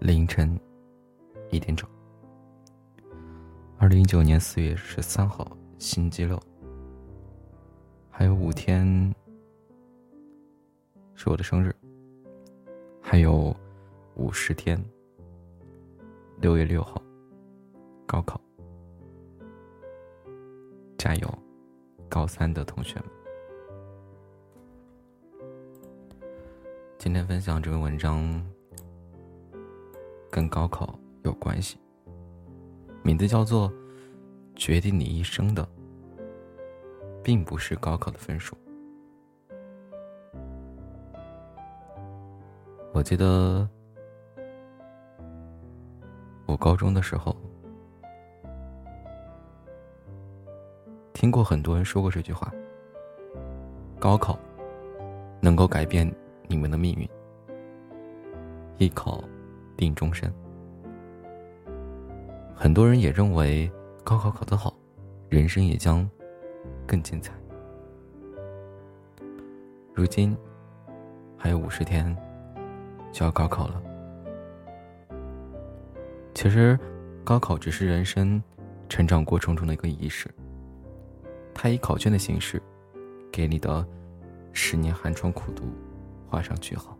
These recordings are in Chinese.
凌晨一点整。二零一九年四月十三号，星期六。还有五天是我的生日，还有五十天。六月六号，高考，加油，高三的同学们！今天分享这篇文章。跟高考有关系，名字叫做“决定你一生的，并不是高考的分数”。我记得我高中的时候听过很多人说过这句话：“高考能够改变你们的命运。”一考。定终身。很多人也认为高考考得好，人生也将更精彩。如今还有五十天就要高考了。其实，高考只是人生成长过程中的一个仪式。它以考卷的形式，给你的十年寒窗苦读画上句号，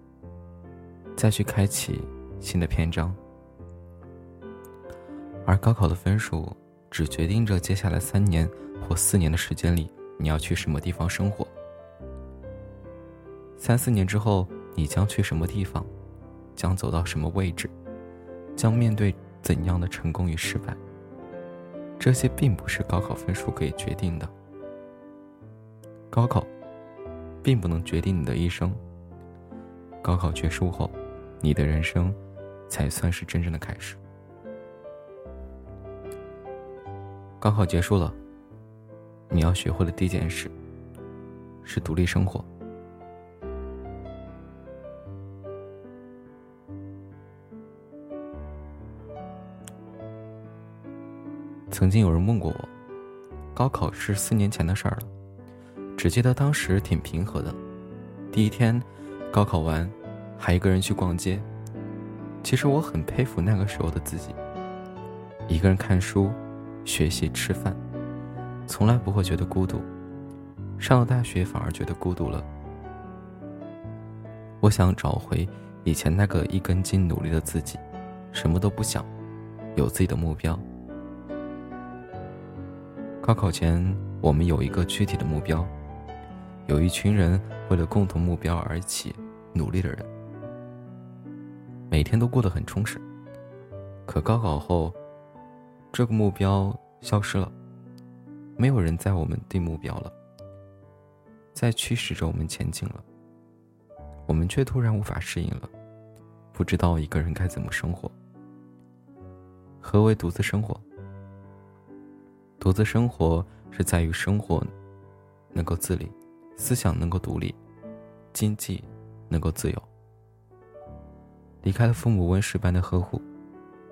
再去开启。新的篇章，而高考的分数只决定着接下来三年或四年的时间里你要去什么地方生活。三四年之后，你将去什么地方，将走到什么位置，将面对怎样的成功与失败，这些并不是高考分数可以决定的。高考，并不能决定你的一生。高考结束后，你的人生。才算是真正的开始。高考结束了，你要学会的第一件事是独立生活。曾经有人问过我，高考是四年前的事儿了，只记得当时挺平和的。第一天，高考完，还一个人去逛街。其实我很佩服那个时候的自己，一个人看书、学习、吃饭，从来不会觉得孤独。上了大学反而觉得孤独了。我想找回以前那个一根筋努力的自己，什么都不想，有自己的目标。高考前，我们有一个具体的目标，有一群人为了共同目标而一起努力的人。每天都过得很充实，可高考后，这个目标消失了，没有人在我们定目标了，在驱使着我们前进了，我们却突然无法适应了，不知道一个人该怎么生活。何为独自生活？独自生活是在于生活能够自理，思想能够独立，经济能够自由。离开了父母温室般的呵护，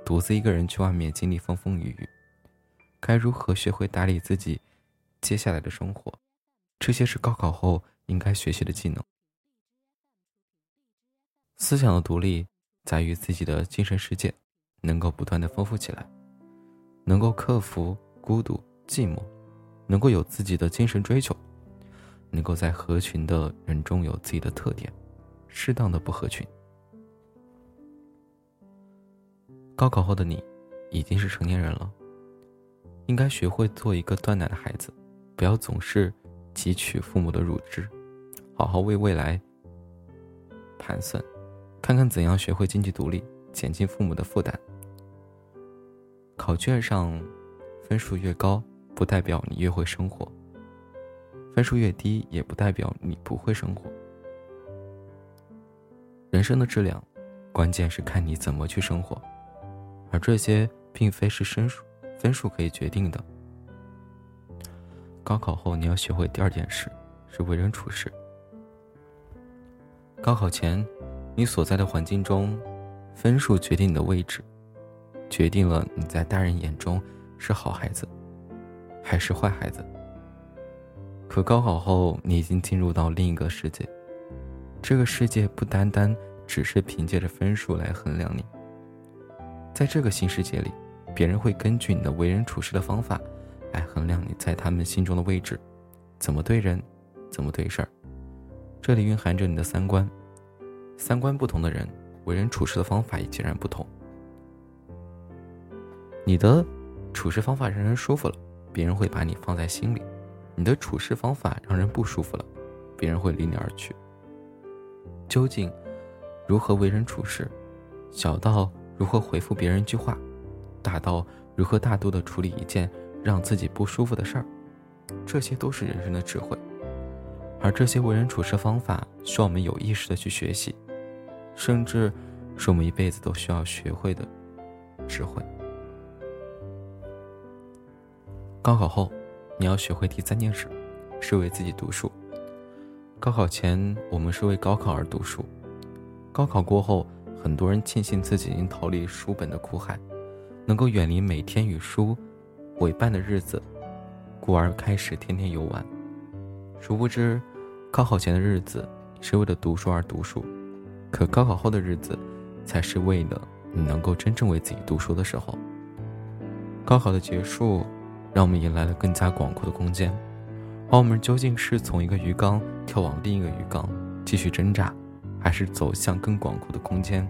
独自一个人去外面经历风风雨雨，该如何学会打理自己接下来的生活？这些是高考后应该学习的技能。思想的独立在于自己的精神世界能够不断的丰富起来，能够克服孤独寂寞，能够有自己的精神追求，能够在合群的人中有自己的特点，适当的不合群。高考后的你，已经是成年人了。应该学会做一个断奶的孩子，不要总是汲取父母的乳汁，好好为未来盘算，看看怎样学会经济独立，减轻父母的负担。考卷上分数越高，不代表你越会生活；分数越低，也不代表你不会生活。人生的质量，关键是看你怎么去生活。而这些并非是分数分数可以决定的。高考后，你要学会第二件事，是为人处事。高考前，你所在的环境中，分数决定你的位置，决定了你在大人眼中是好孩子，还是坏孩子。可高考后，你已经进入到另一个世界，这个世界不单单只是凭借着分数来衡量你。在这个新世界里，别人会根据你的为人处事的方法，来衡量你在他们心中的位置，怎么对人，怎么对事儿。这里蕴含着你的三观，三观不同的人，为人处事的方法也截然不同。你的处事方法让人舒服了，别人会把你放在心里；你的处事方法让人不舒服了，别人会离你而去。究竟如何为人处事，小到如何回复别人一句话，大到如何大度的处理一件让自己不舒服的事儿，这些都是人生的智慧。而这些为人处事方法，需要我们有意识的去学习，甚至是我们一辈子都需要学会的智慧。高考后，你要学会第三件事，是为自己读书。高考前，我们是为高考而读书；高考过后，很多人庆幸自己已经逃离书本的苦海，能够远离每天与书为伴的日子，故而开始天天游玩。殊不知，高考前的日子是为了读书而读书，可高考后的日子，才是为了你能够真正为自己读书的时候。高考的结束，让我们迎来了更加广阔的空间。而我们究竟是从一个鱼缸跳往另一个鱼缸继续挣扎，还是走向更广阔的空间，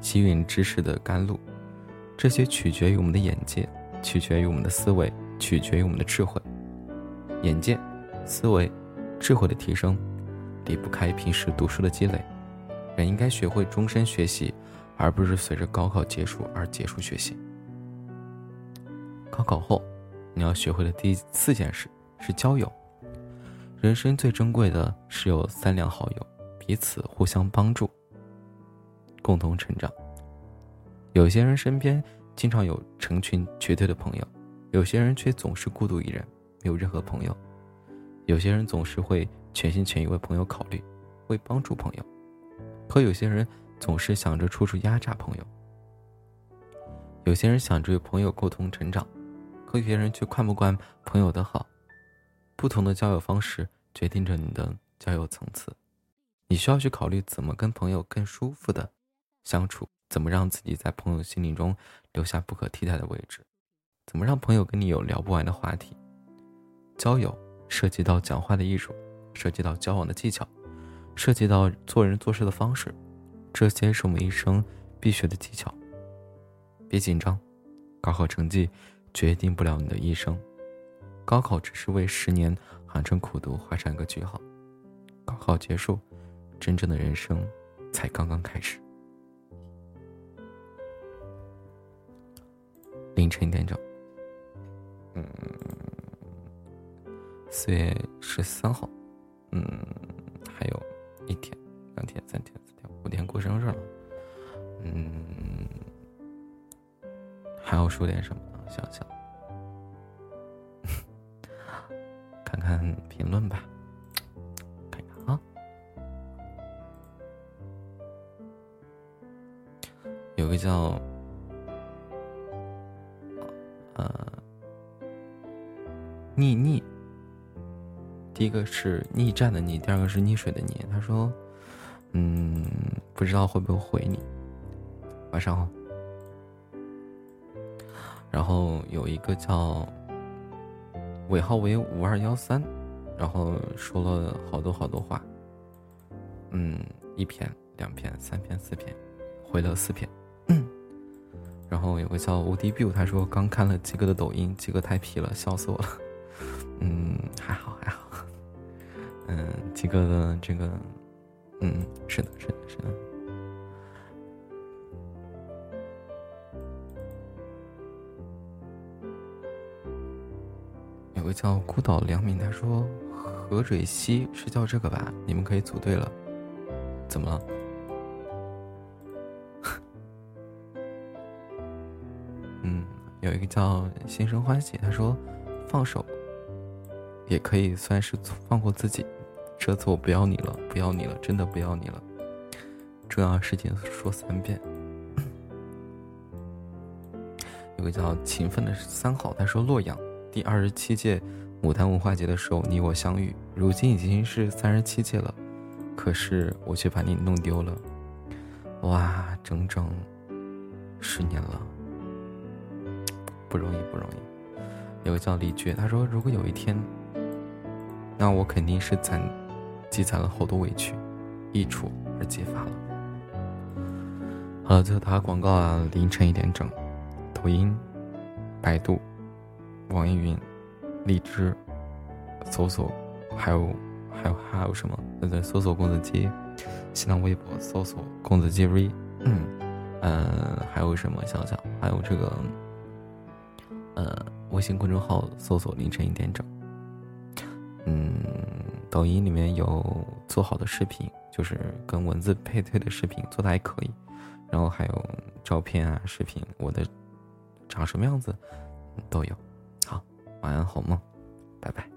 吸引知识的甘露？这些取决于我们的眼界，取决于我们的思维，取决于我们的智慧。眼界、思维、智慧的提升，离不开平时读书的积累。人应该学会终身学习，而不是随着高考结束而结束学习。高考后，你要学会的第四件事。是交友，人生最珍贵的是有三两好友，彼此互相帮助，共同成长。有些人身边经常有成群结队的朋友，有些人却总是孤独一人，没有任何朋友。有些人总是会全心全意为朋友考虑，为帮助朋友，可有些人总是想着处处压榨朋友。有些人想着与朋友共同成长，可有些人却看不惯朋友的好。不同的交友方式决定着你的交友层次，你需要去考虑怎么跟朋友更舒服的相处，怎么让自己在朋友心里中留下不可替代的位置，怎么让朋友跟你有聊不完的话题。交友涉及到讲话的艺术，涉及到交往的技巧，涉及到做人做事的方式，这些是我们一生必学的技巧。别紧张，高考成绩决定不了你的一生。高考只是为十年寒窗苦读画上一个句号，高考结束，真正的人生才刚刚开始。凌晨一点整，嗯，四月十三号，嗯，还有一天、两天、三天、四天、五天过生日了，嗯，还要说点什么呢？想想。看看评论吧，有个叫呃逆逆，第一个是逆战的逆，第二个是溺水的溺。他说，嗯，不知道会不会回你，晚上好。然后有一个叫。尾号为五二幺三，然后说了好多好多话，嗯，一篇、两篇、三篇、四篇，回了四篇。然后有个叫无敌 biu，他说刚看了鸡哥的抖音，鸡哥太皮了，笑死我了。嗯，还好还好。嗯，鸡哥的这个，嗯，是的，是的，是的。有个叫孤岛良民，他说：“何水溪是叫这个吧？你们可以组队了。”怎么了？嗯，有一个叫心生欢喜，他说：“放手也可以算是放过自己。这次我不要你了，不要你了，真的不要你了。重要事情说三遍。”有个叫勤奋的三号，他说：“洛阳。”第二十七届牡丹文化节的时候，你我相遇。如今已经是三十七届了，可是我却把你弄丢了。哇，整整十年了，不容易，不容易。有个叫李珏，他说：“如果有一天，那我肯定是攒积攒了好多委屈、溢出而揭发了。”好了，最后打个广告啊！凌晨一点整，抖音、百度、网易云、荔枝搜索，还有还有还有什么？对对，搜索公子鸡。新浪微博搜索“公子杰瑞”，嗯，呃，还有什么？想想，还有这个，微信公众号搜索“凌晨一点整”，嗯，抖音里面有做好的视频，就是跟文字配对的视频，做的还可以，然后还有照片啊、视频，我的长什么样子都有。好，晚安，好梦，拜拜。